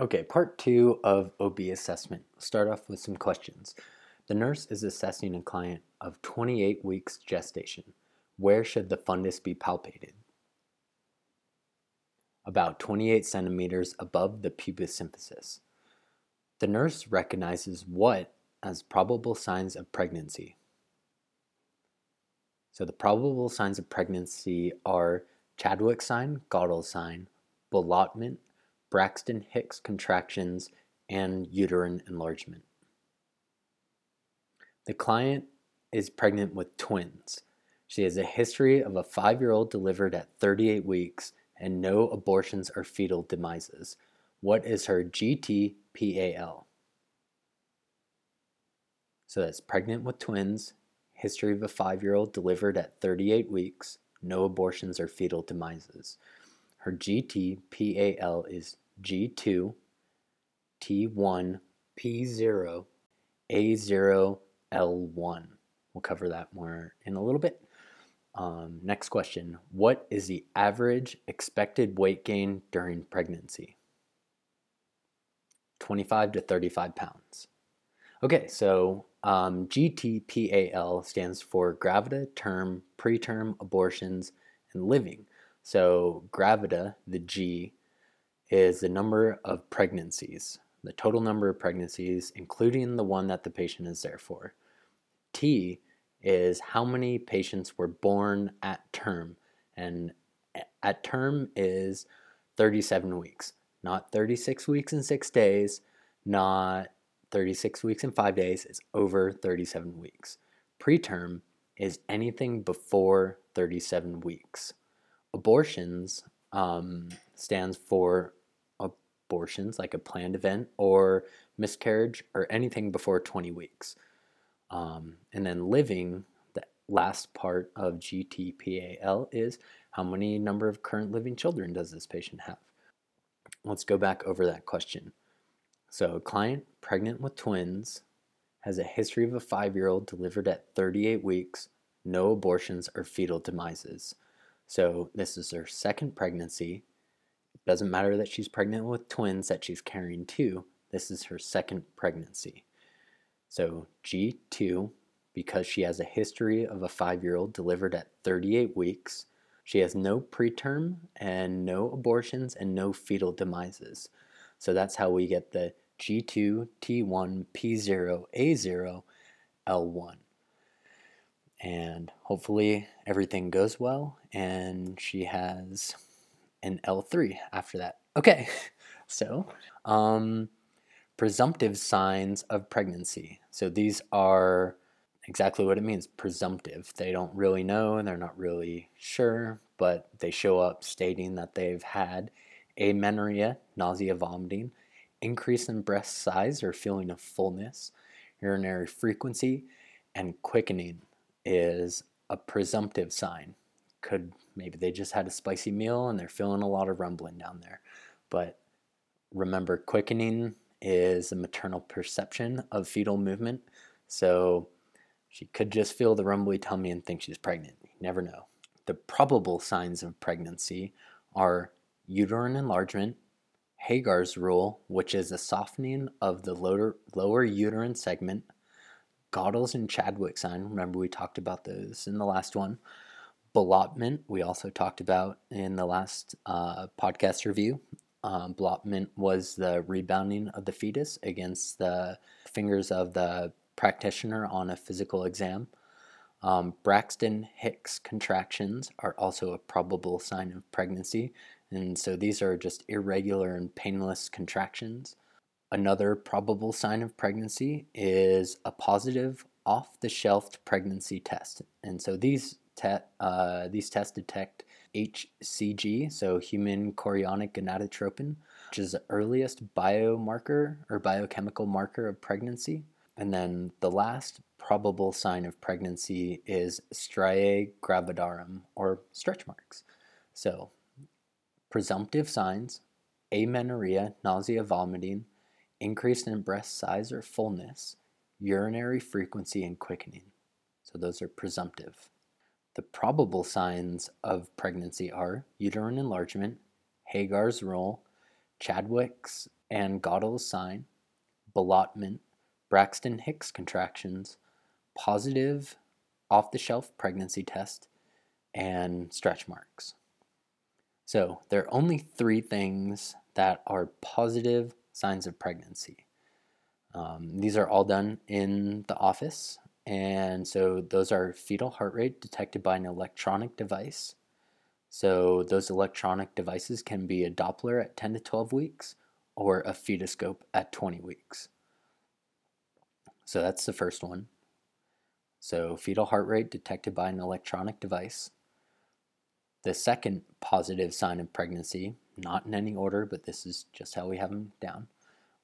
Okay, part two of OB assessment. Start off with some questions. The nurse is assessing a client of 28 weeks gestation. Where should the fundus be palpated? About 28 centimeters above the pubis symphysis. The nurse recognizes what as probable signs of pregnancy. So the probable signs of pregnancy are Chadwick sign, Goddard sign, ballottement, Braxton Hicks contractions, and uterine enlargement. The client is pregnant with twins. She has a history of a five year old delivered at 38 weeks and no abortions or fetal demises. What is her GTPAL? So that's pregnant with twins, history of a five year old delivered at 38 weeks, no abortions or fetal demises. Her GTPAL is G2, T1, P0, A0, L1. We'll cover that more in a little bit. Um, next question What is the average expected weight gain during pregnancy? 25 to 35 pounds. Okay, so um, GTPAL stands for gravida, term, preterm, abortions, and living. So, gravida, the G, is the number of pregnancies, the total number of pregnancies, including the one that the patient is there for. T is how many patients were born at term, and at term is 37 weeks, not 36 weeks and six days, not 36 weeks and five days, it's over 37 weeks. Preterm is anything before 37 weeks. Abortions um, stands for abortions, like a planned event, or miscarriage, or anything before 20 weeks. Um, and then living, the last part of GTPAL is how many number of current living children does this patient have? Let's go back over that question. So, a client pregnant with twins has a history of a five year old delivered at 38 weeks, no abortions or fetal demises. So, this is her second pregnancy. Doesn't matter that she's pregnant with twins that she's carrying two, this is her second pregnancy. So G2, because she has a history of a five year old delivered at 38 weeks, she has no preterm and no abortions and no fetal demises. So that's how we get the G2, T1, P0, A0, L1. And hopefully everything goes well and she has an L3 after that. Okay, so um, presumptive signs of pregnancy. So these are exactly what it means presumptive. They don't really know and they're not really sure, but they show up stating that they've had amenorrhea, nausea, vomiting, increase in breast size or feeling of fullness, urinary frequency, and quickening is a presumptive sign. Could maybe they just had a spicy meal and they're feeling a lot of rumbling down there. But remember, quickening is a maternal perception of fetal movement. So she could just feel the rumbly tummy and think she's pregnant. You never know. The probable signs of pregnancy are uterine enlargement, Hegar's rule, which is a softening of the lower, lower uterine segment, Goddard's and Chadwick sign. Remember, we talked about those in the last one. Ballottement, we also talked about in the last uh, podcast review. Um, ballottement was the rebounding of the fetus against the fingers of the practitioner on a physical exam. Um, Braxton Hicks contractions are also a probable sign of pregnancy, and so these are just irregular and painless contractions. Another probable sign of pregnancy is a positive off the shelf pregnancy test. And so these, te- uh, these tests detect HCG, so human chorionic gonadotropin, which is the earliest biomarker or biochemical marker of pregnancy. And then the last probable sign of pregnancy is striae gravidarum or stretch marks. So, presumptive signs amenorrhea, nausea, vomiting, increase in breast size or fullness, urinary frequency, and quickening. So, those are presumptive. The probable signs of pregnancy are uterine enlargement, Hegar's rule, Chadwick's and Goodell's sign, ballottement, Braxton Hicks contractions, positive off the shelf pregnancy test, and stretch marks. So there are only three things that are positive signs of pregnancy. Um, these are all done in the office. And so those are fetal heart rate detected by an electronic device. So those electronic devices can be a Doppler at 10 to 12 weeks or a fetoscope at 20 weeks. So that's the first one. So fetal heart rate detected by an electronic device. The second positive sign of pregnancy, not in any order, but this is just how we have them down.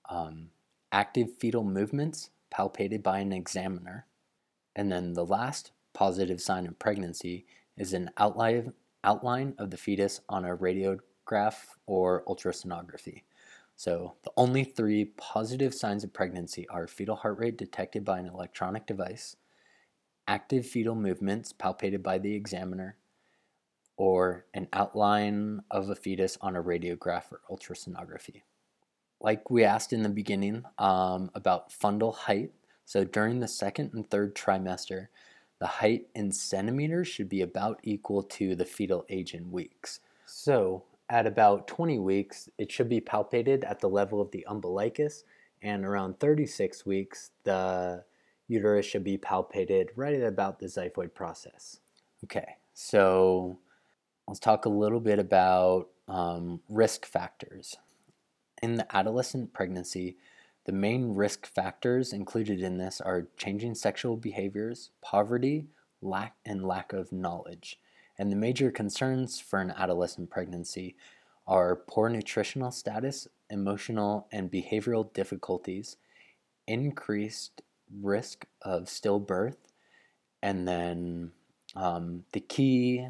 Um, active fetal movements palpated by an examiner. And then the last positive sign of pregnancy is an outline, outline of the fetus on a radiograph or ultrasonography. So the only three positive signs of pregnancy are fetal heart rate detected by an electronic device, active fetal movements palpated by the examiner, or an outline of a fetus on a radiograph or ultrasonography. Like we asked in the beginning um, about fundal height, so during the second and third trimester, the height in centimeters should be about equal to the fetal age in weeks. So at about 20 weeks, it should be palpated at the level of the umbilicus, and around 36 weeks, the uterus should be palpated right at about the xiphoid process. Okay, so let's talk a little bit about um, risk factors. In the adolescent pregnancy, the main risk factors included in this are changing sexual behaviors, poverty, lack and lack of knowledge. And the major concerns for an adolescent pregnancy are poor nutritional status, emotional and behavioral difficulties, increased risk of stillbirth, and then um, the key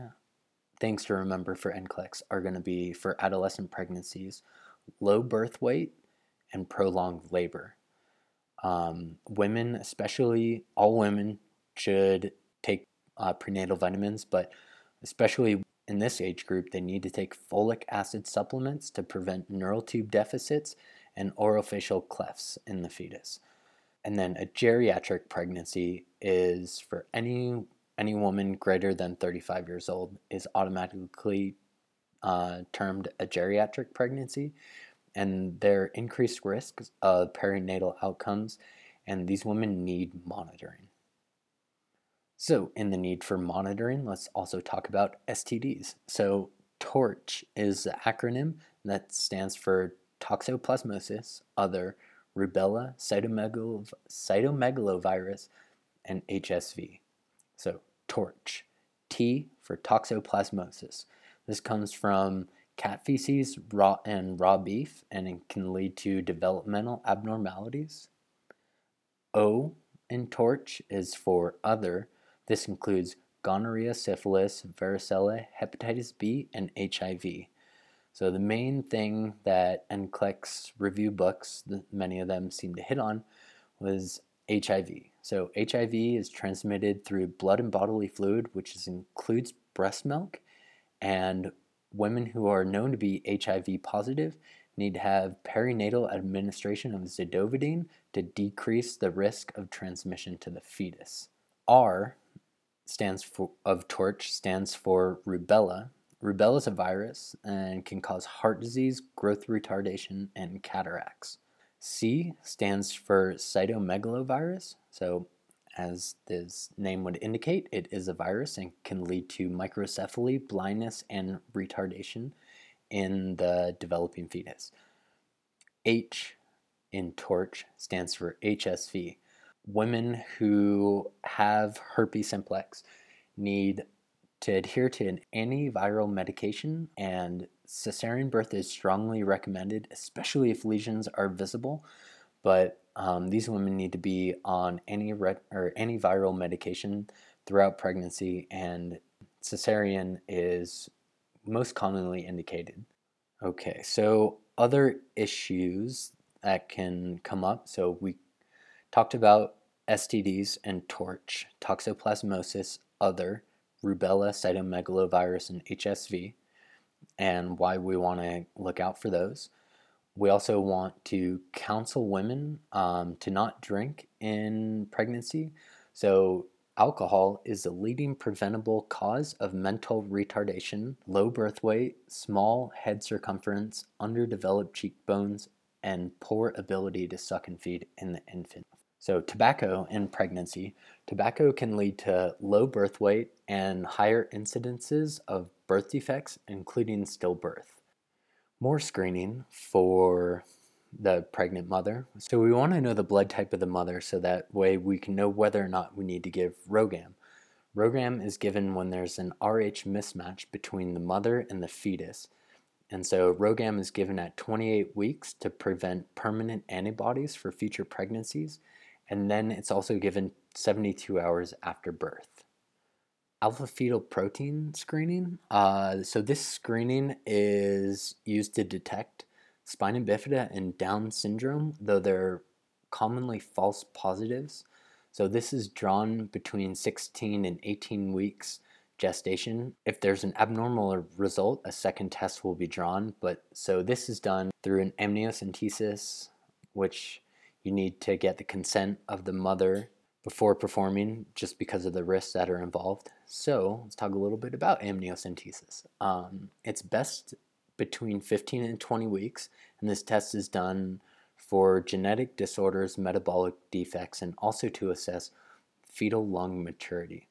things to remember for NCLEX are going to be for adolescent pregnancies low birth weight and prolonged labor. Um, women, especially all women, should take uh, prenatal vitamins, but especially in this age group, they need to take folic acid supplements to prevent neural tube deficits and orofacial clefts in the fetus. And then a geriatric pregnancy is for any any woman greater than 35 years old is automatically uh, termed a geriatric pregnancy, and their increased risks of perinatal outcomes, and these women need monitoring. So, in the need for monitoring, let's also talk about STDs. So, TORCH is the acronym that stands for toxoplasmosis, other, rubella, cytomegalo- cytomegalovirus, and HSV. So, TORCH. T for toxoplasmosis. This comes from cat feces raw and raw beef, and it can lead to developmental abnormalities. O in TORCH is for other, this includes gonorrhea, syphilis, varicella, hepatitis B, and HIV. So the main thing that NCLEX review books, many of them seem to hit on, was HIV. So HIV is transmitted through blood and bodily fluid, which is, includes breast milk, and women who are known to be HIV positive need to have perinatal administration of zidovudine to decrease the risk of transmission to the fetus. R stands for of torch stands for rubella. Rubella is a virus and can cause heart disease, growth retardation, and cataracts. C stands for cytomegalovirus. So, as this name would indicate, it is a virus and can lead to microcephaly, blindness, and retardation in the developing fetus. H in TORCH stands for HSV women who have herpes simplex need to adhere to an antiviral medication, and cesarean birth is strongly recommended, especially if lesions are visible. But um, these women need to be on any or antiviral medication throughout pregnancy, and cesarean is most commonly indicated. Okay, so other issues that can come up. So we talked about STDs and TORCH, toxoplasmosis, other, rubella, cytomegalovirus, and HSV, and why we want to look out for those. We also want to counsel women um, to not drink in pregnancy. So, alcohol is the leading preventable cause of mental retardation, low birth weight, small head circumference, underdeveloped cheekbones, and poor ability to suck and feed in the infant. So, tobacco in pregnancy. Tobacco can lead to low birth weight and higher incidences of birth defects, including stillbirth. More screening for the pregnant mother. So, we want to know the blood type of the mother so that way we can know whether or not we need to give RhoGAM. RhoGAM is given when there's an RH mismatch between the mother and the fetus. And so RhoGAM is given at 28 weeks to prevent permanent antibodies for future pregnancies and then it's also given 72 hours after birth. Alpha fetal protein screening. Uh, so, this screening is used to detect spina bifida and Down syndrome, though they're commonly false positives. So, this is drawn between 16 and 18 weeks gestation. If there's an abnormal result, a second test will be drawn. But so, this is done through an amniocentesis, which you need to get the consent of the mother before performing just because of the risks that are involved. So let's talk a little bit about amniocentesis. Um, it's best between 15 and 20 weeks, and this test is done for genetic disorders, metabolic defects, and also to assess fetal lung maturity.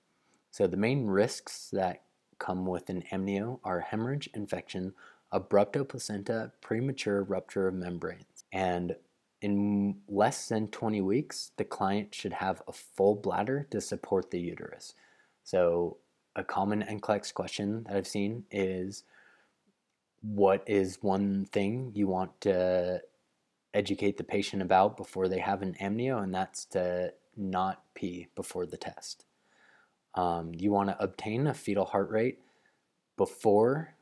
So the main risks that come with an amnio are hemorrhage, infection, abruptio placenta, premature rupture of membranes, and in less than 20 weeks, the client should have a full bladder to support the uterus. So, a common NCLEX question that I've seen is what is one thing you want to educate the patient about before they have an amnio, and that's to not pee before the test. Um, you want to obtain a fetal heart rate before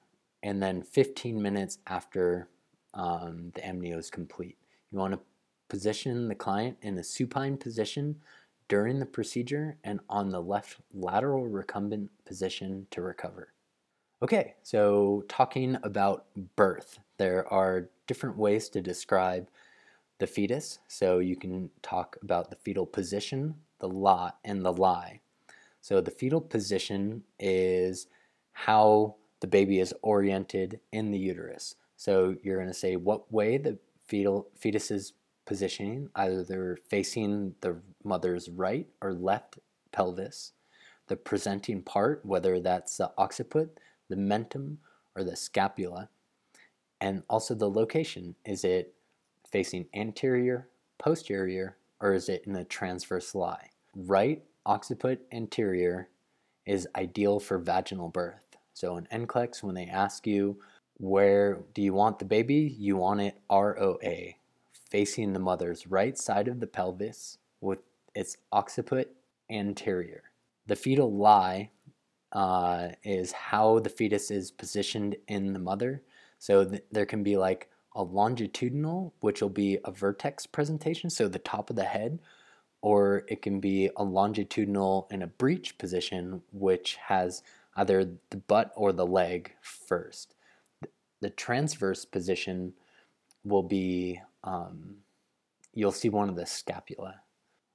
and then 15 minutes after um, the amnio is complete. You want to position the client in a supine position during the procedure and on the left lateral recumbent position to recover. Okay, so talking about birth, there are different ways to describe the fetus. So you can talk about the fetal position, the lie, and the lie. So the fetal position is how the baby is oriented in the uterus. So you're going to say what way the fetal fetus is positioning, either they're facing the mother's right or left pelvis, the presenting part, whether that's the occiput, the mentum, or the scapula, and also the location. Is it facing anterior, posterior, or is it in the transverse lie? Right occiput anterior is ideal for vaginal birth. So in NCLEX, when they ask you where do you want the baby, you want it ROA, facing the mother's right side of the pelvis with its occiput anterior. The fetal lie uh, is how the fetus is positioned in the mother. So th- there can be like a longitudinal, which will be a vertex presentation, so the top of the head, or it can be a longitudinal in a breech position, which has either the butt or the leg first. The transverse position will be um, you'll see one of the scapula.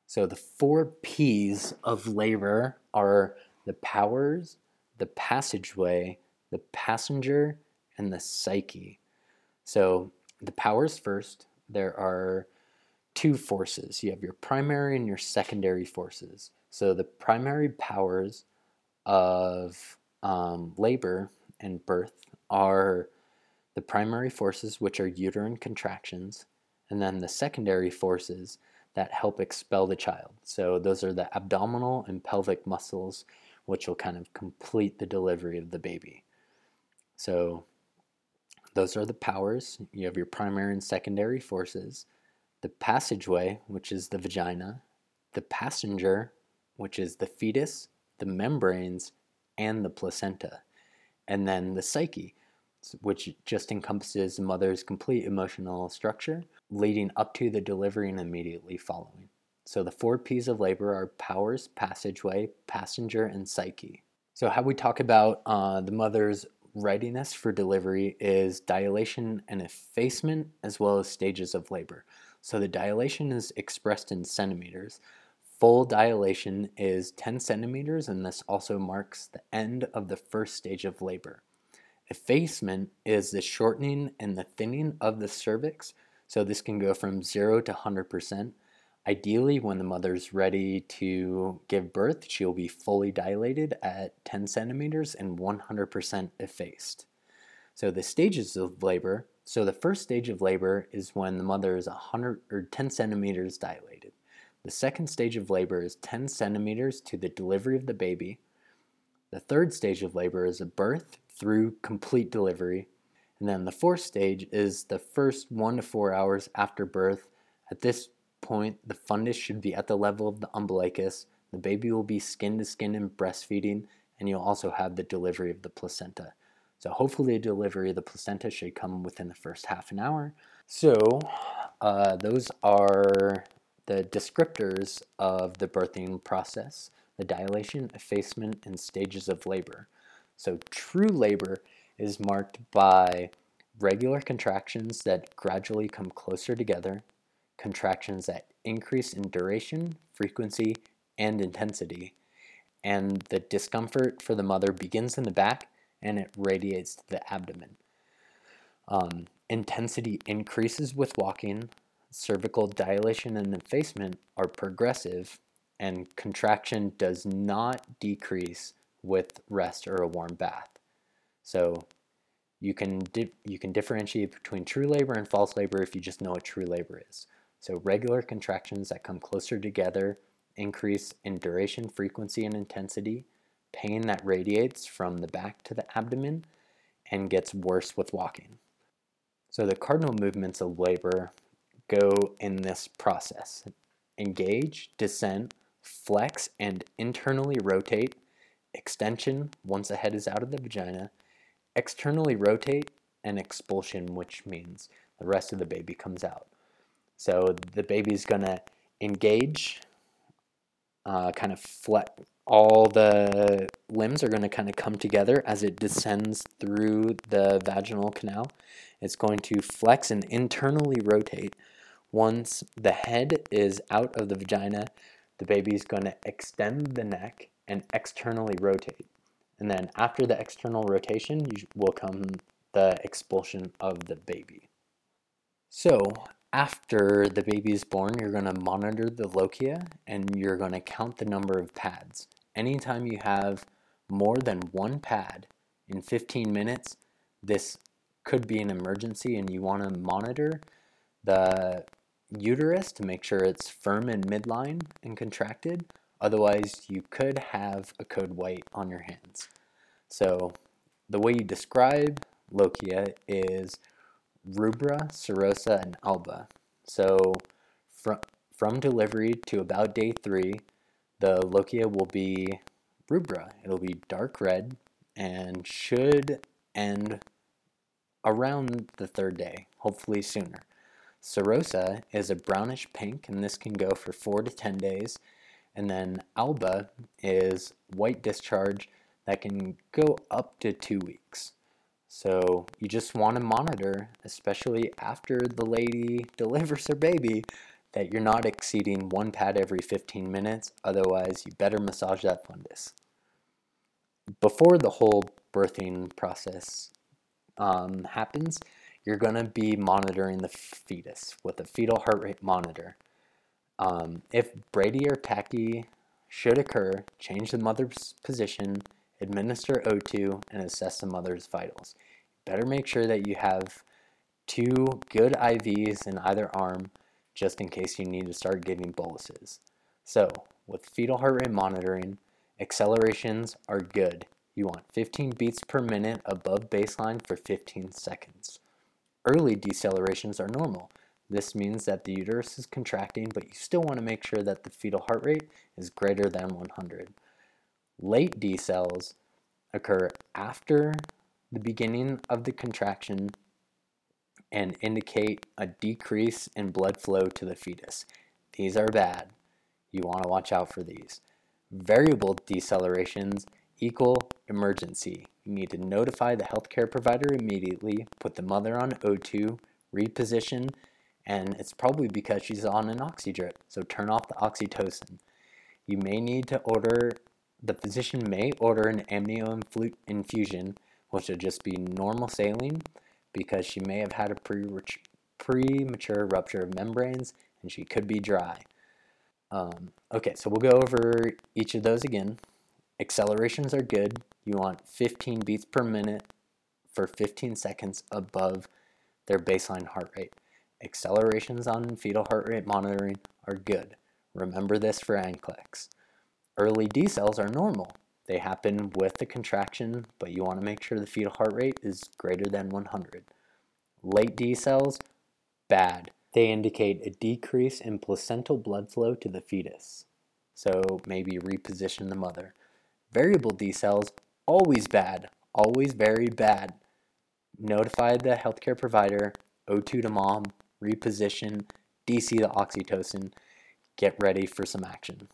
So the four P's of labor are the powers, the passageway, the passenger, and the psyche. So the powers first, there are two forces. You have your primary and your secondary forces. So the primary powers of um, labor and birth are the primary forces, which are uterine contractions, and then the secondary forces that help expel the child. So those are the abdominal and pelvic muscles, which will kind of complete the delivery of the baby. So those are the powers. You have your primary and secondary forces. The passageway, which is the vagina. The passenger, which is the fetus, the membranes, and the placenta. And then the psyche, which just encompasses the mother's complete emotional structure leading up to the delivery and immediately following. So the four P's of labor are powers, passageway, passenger, and psyche. So how we talk about uh, the mother's readiness for delivery is dilation and effacement as well as stages of labor. So the dilation is expressed in centimeters. Full dilation is 10 centimeters, and this also marks the end of the first stage of labor. Effacement is the shortening and the thinning of the cervix, so this can go from 0 to 100%. Ideally, when the mother's ready to give birth, she'll be fully dilated at 10 centimeters and 100% effaced. So the stages of labor, so the first stage of labor is when the mother is 100 or 10 centimeters dilated. The second stage of labor is 10 centimeters to the delivery of the baby. The third stage of labor is a birth through complete delivery. And then the fourth stage is the first one to four hours after birth. At this point, the fundus should be at the level of the umbilicus. The baby will be skin to skin and breastfeeding, and you'll also have the delivery of the placenta. So, hopefully, the delivery of the placenta should come within the first half an hour. So, uh, those are the descriptors of the birthing process the dilation, effacement, and stages of labor. So, true labor is marked by regular contractions that gradually come closer together, contractions that increase in duration, frequency, and intensity, and the discomfort for the mother begins in the back and it radiates to the abdomen. Um, intensity increases with walking. Cervical dilation and effacement are progressive, and contraction does not decrease with rest or a warm bath. So you can you can differentiate between true labor and false labor if you just know what true labor is. So regular contractions that come closer together increase in duration, frequency, and intensity. Pain that radiates from the back to the abdomen and gets worse with walking. So the cardinal movements of labor go in this process. Engage, descent, flex and internally rotate, extension once the head is out of the vagina, externally rotate, and expulsion, which means the rest of the baby comes out. So the baby's gonna engage, uh, kind of flex. All the limbs are to kind of come together as it descends through the vaginal canal. It's going to flex and internally rotate. Once the head is out of the vagina, the baby's to extend the neck and externally rotate. And then after the external rotation you will come the expulsion of the baby. So after the baby is born, you're going to monitor the lochia and you're going to count the number of pads. Anytime you have more than one pad in 15 minutes, this could be an emergency and you want to monitor the uterus to make sure it's firm in midline and contracted. Otherwise, you could have a code white on your hands. So, the way you describe lochia is rubra, serosa, and alba. So, from, from delivery to about day three, the lochia will be rubra. It'll be dark red and should end around the third day, hopefully sooner. Serosa is a brownish pink, and this can go for 4 to 10 days. And then alba is white discharge that can go up to 2 weeks. So you just want to monitor, especially after the lady delivers her baby, that you're not exceeding one pad every 15 minutes. Otherwise, you better massage that fundus. Before the whole birthing process um, happens, you're going to be monitoring the fetus with a fetal heart rate monitor. Um, if brady or tachy should occur, change the mother's position, administer O2, and assess the mother's vitals. Better make sure that you have two good IVs in either arm just in case you need to start giving boluses. So, with fetal heart rate monitoring, accelerations are good. You want 15 beats per minute above baseline for 15 seconds. Early decelerations are normal. This means that the uterus is contracting, but you still want to make sure that the fetal heart rate is greater than 100. Late decels occur after the beginning of the contraction and indicate a decrease in blood flow to the fetus. These are bad. You want to watch out for these. Variable decelerations equal emergency. You need to notify the healthcare provider immediately, put the mother on O2, reposition, and it's probably because she's on an oxy drip. so turn off the oxytocin. You may need to order, the physician may order an amnio infusion, which would just be normal saline, because she may have had a pre premature rupture of membranes and she could be dry. Um, okay, so we'll go over each of those again. Accelerations are good. You want 15 beats per minute for 15 seconds above their baseline heart rate. Accelerations on fetal heart rate monitoring are good. Remember this for NCLEX. Early decels are normal. They happen with the contraction, but you want to make sure the fetal heart rate is greater than 100. Late decels, bad. They indicate a decrease in placental blood flow to the fetus. So maybe reposition the mother. Variable decels, always bad, always very bad. Notify the healthcare provider, O2 to mom, reposition, DC the oxytocin, get ready for some action.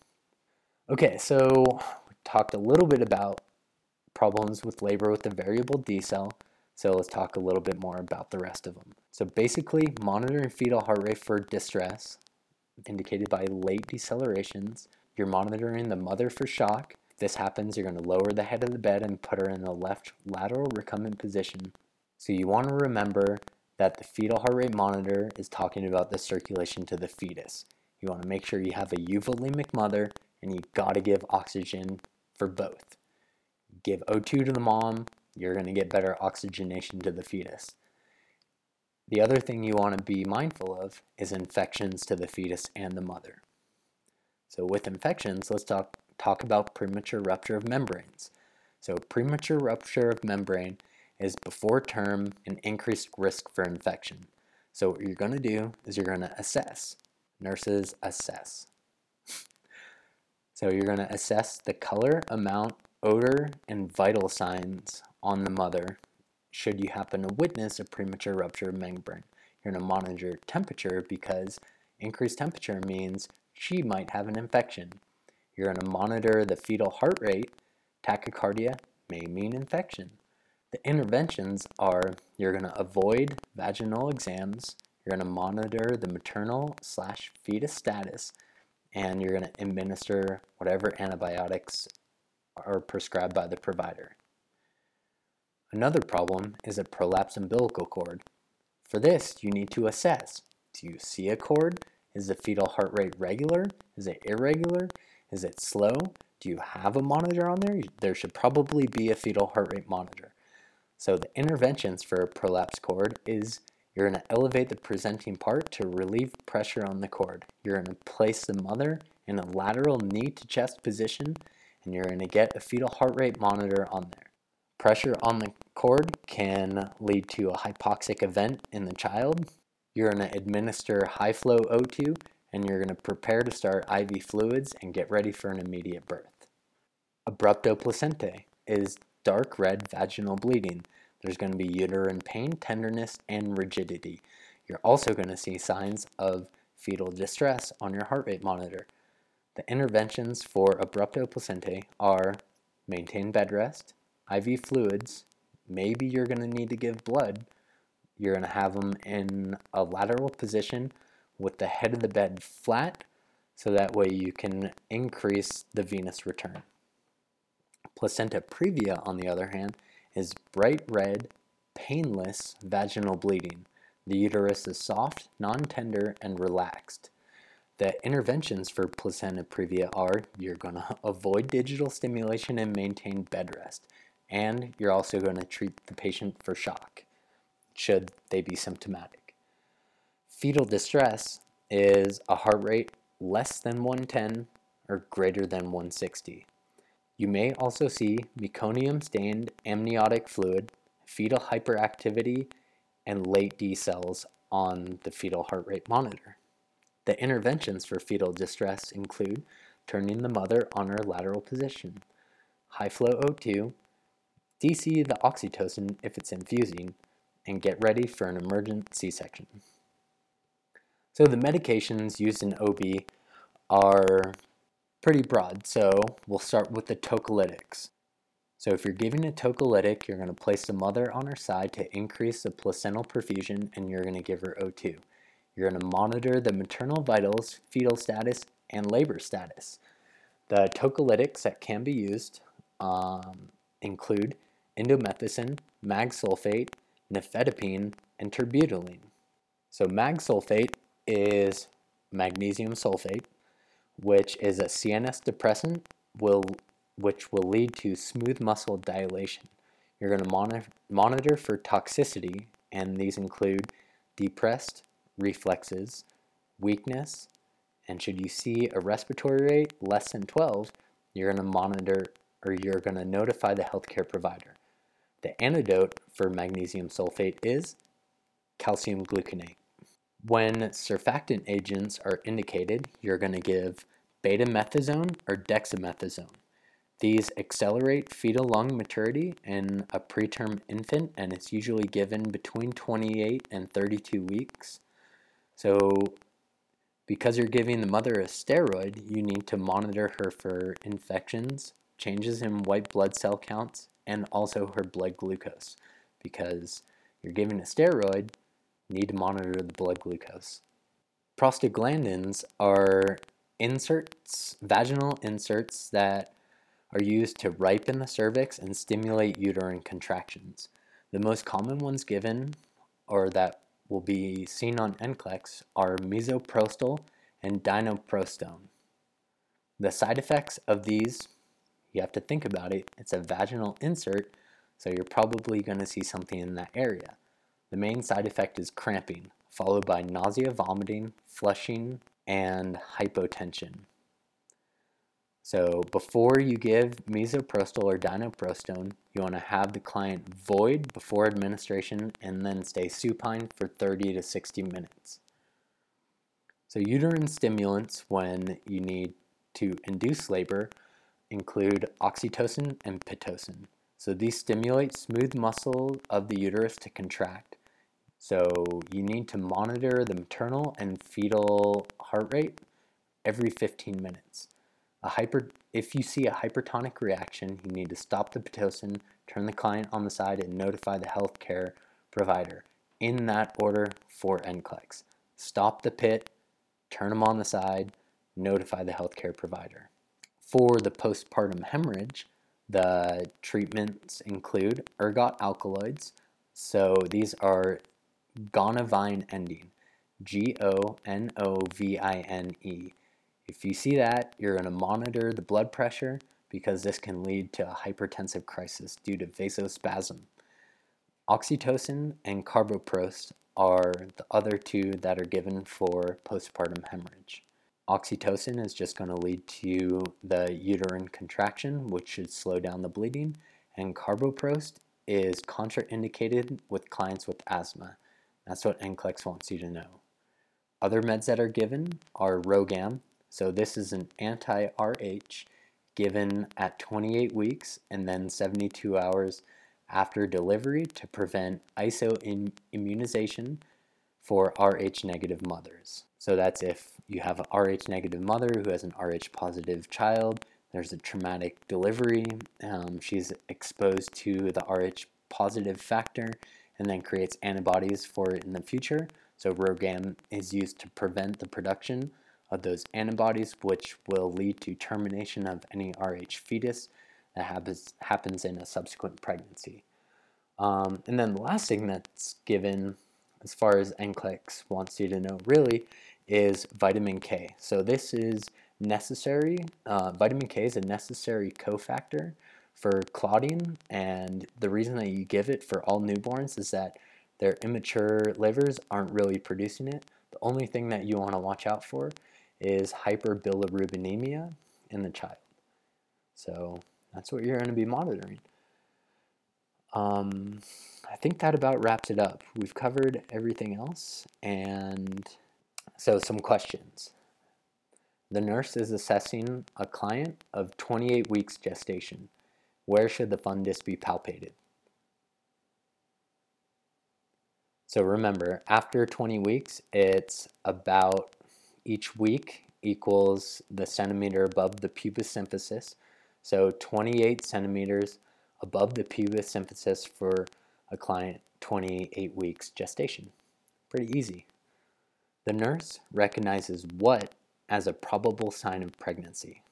Okay, so we talked a little bit about problems with labor with the variable decel. So let's talk a little bit more about the rest of them. So basically, monitoring fetal heart rate for distress, indicated by late decelerations. You're monitoring the mother for shock. If this happens, you're going to lower the head of the bed and put her in the left lateral recumbent position. So you want to remember that the fetal heart rate monitor is talking about the circulation to the fetus. You want to make sure you have a euvolemic mother and you got to give oxygen for both. Give O2 to the mom, you're going to get better oxygenation to the fetus. The other thing you want to be mindful of is infections to the fetus and the mother. So with infections, let's talk, talk about premature rupture of membranes. So premature rupture of membrane is before term an increased risk for infection. So what you're going to do is you're going to assess. Nurses assess. so you're going to assess the color, amount, odor, and vital signs on the mother should you happen to witness a premature rupture of membrane. You're going to monitor temperature because increased temperature means she might have an infection. You're going to monitor the fetal heart rate. Tachycardia may mean infection. The interventions are you're going to avoid vaginal exams, you're going to monitor the maternal slash fetus status, and you're going to administer whatever antibiotics are prescribed by the provider. Another problem is a prolapsed umbilical cord. For this, you need to assess. Do you see a cord? Is the fetal heart rate regular? Is it irregular? Is it slow? Do you have a monitor on there? There should probably be a fetal heart rate monitor. So the interventions for a prolapsed cord is you're going to elevate the presenting part to relieve pressure on the cord. You're going to place the mother in a lateral knee to chest position and you're going to get a fetal heart rate monitor on there. Pressure on the cord can lead to a hypoxic event in the child. You're going to administer high flow O2 and you're going to prepare to start IV fluids and get ready for an immediate birth. Abruptio placentae is dark red vaginal bleeding. There's going to be uterine pain, tenderness, and rigidity. You're also going to see signs of fetal distress on your heart rate monitor. The interventions for abruptio placentae are maintain bed rest, IV fluids, maybe you're going to need to give blood. You're going to have them in a lateral position with the head of the bed flat so that way you can increase the venous return. Placenta previa, on the other hand, is bright red, painless vaginal bleeding. The uterus is soft, non tender, and relaxed. The interventions for placenta previa are you're going to avoid digital stimulation and maintain bed rest and you're also going to treat the patient for shock should they be symptomatic. Fetal distress is a heart rate less than 110 or greater than 160. You may also see meconium stained amniotic fluid, fetal hyperactivity, and late decels on the fetal heart rate monitor. The interventions for fetal distress include turning the mother on her lateral position, high flow O2, DC the oxytocin if it's infusing, and get ready for an emergent C-section. So the medications used in OB are pretty broad, so we'll start with the tocolytics. So if you're giving a tocolytic, you're going to place the mother on her side to increase the placental perfusion and you're going to give her O2. You're going to monitor the maternal vitals, fetal status, and labor status. The tocolytics that can be used um, include indomethacin, mag sulfate, nifedipine, and terbutaline. So mag sulfate is magnesium sulfate, which is a CNS depressant will, which will lead to smooth muscle dilation. You're going to monitor, monitor for toxicity, and these include depressed reflexes, weakness, and should you see a respiratory rate less than 12, you're going to monitor or you're going to notify the healthcare provider. The antidote for magnesium sulfate is calcium gluconate. When surfactant agents are indicated, you're going to give betamethasone or dexamethasone. These accelerate fetal lung maturity in a preterm infant, and it's usually given between 28 and 32 weeks. So, because you're giving the mother a steroid, you need to monitor her for infections, changes in white blood cell counts, and also her blood glucose. Because you're giving a steroid, need to monitor the blood glucose. Prostaglandins are inserts, vaginal inserts that are used to ripen the cervix and stimulate uterine contractions. The most common ones given, or that will be seen on NCLEX, are misoprostol and dinoprostone. The side effects of these, you have to think about it. It's a vaginal insert, so you're probably going to see something in that area. The main side effect is cramping, followed by nausea, vomiting, flushing, and hypotension. So before you give misoprostol or dinoprostone, you want to have the client void before administration and then stay supine for 30 to 60 minutes. So uterine stimulants when you need to induce labor include oxytocin and pitocin. So these stimulate smooth muscle of the uterus to contract so you need to monitor the maternal and fetal heart rate every 15 minutes. A hyper, if you see a hypertonic reaction, you need to stop the Pitocin, turn the client on the side, and notify the healthcare provider. In that order for NCLEX. Stop the pit, turn them on the side, notify the healthcare provider. For the postpartum hemorrhage, the treatments include ergot alkaloids. So these are gonovine ending. G O N O V I N E. If you see that, you're going to monitor the blood pressure because this can lead to a hypertensive crisis due to vasospasm. Oxytocin and carboprost are the other two that are given for postpartum hemorrhage. Oxytocin is just going to lead to the uterine contraction, which should slow down the bleeding, and carboprost is contraindicated with clients with asthma. That's what NCLEX wants you to know. Other meds that are given are RhoGAM. So this is an anti-RH given at 28 weeks and then 72 hours after delivery to prevent isoimmunization for Rh negative mothers. So that's if you have an Rh negative mother who has an Rh positive child, there's a traumatic delivery, um, she's exposed to the Rh positive factor, and then creates antibodies for it in the future. So RhoGAM is used to prevent the production of those antibodies, which will lead to termination of any Rh fetus that happens, happens in a subsequent pregnancy. Um, and then the last thing that's given, as far as NCLEX wants you to know really, is vitamin K. So this is necessary, uh, vitamin K is a necessary cofactor for clotting, and the reason that you give it for all newborns is that their immature livers aren't really producing it. The only thing that you want to watch out for is hyperbilirubinemia in the child. So that's what you're going to be monitoring. Um, I think that about wraps it up. We've covered everything else, and so some questions. The nurse is assessing a client of 28 weeks gestation. Where should the fundus be palpated? So remember, after 20 weeks, it's about each week equals the centimeter above the pubis symphysis. So 28 centimeters above the pubis symphysis for a client 28 weeks gestation. Pretty easy. The nurse recognizes what as a probable sign of pregnancy.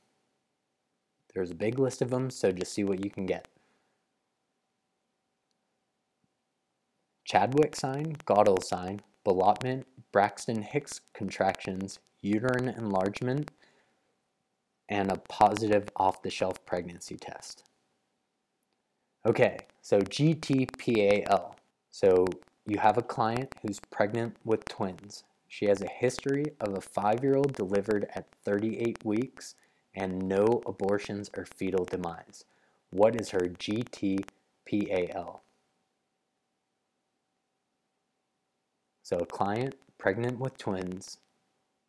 There's a big list of them, so just see what you can get. Chadwick sign, Goodell sign, ballottement, Braxton Hicks contractions, uterine enlargement, and a positive off the shelf pregnancy test. Okay, so GTPAL. So you have a client who's pregnant with twins. She has a history of a five year old delivered at 38 weeks and no abortions or fetal demise. What is her GTPAL? So, a client pregnant with twins,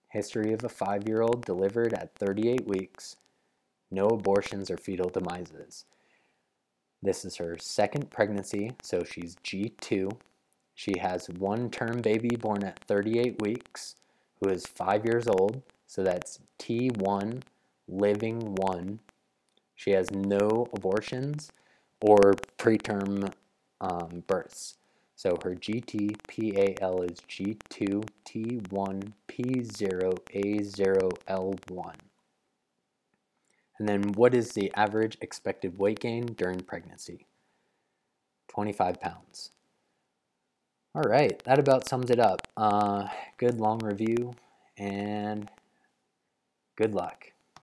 history of a five year old delivered at 38 weeks, no abortions or fetal demises. This is her second pregnancy, so she's G2. She has one term baby born at 38 weeks who is five years old, so that's T1 living one. She has no abortions or preterm um, births. So her GTPAL is G2T1P0A0L1. And then what is the average expected weight gain during pregnancy? 25 pounds. All right, that about sums it up. Uh, good long review and good luck.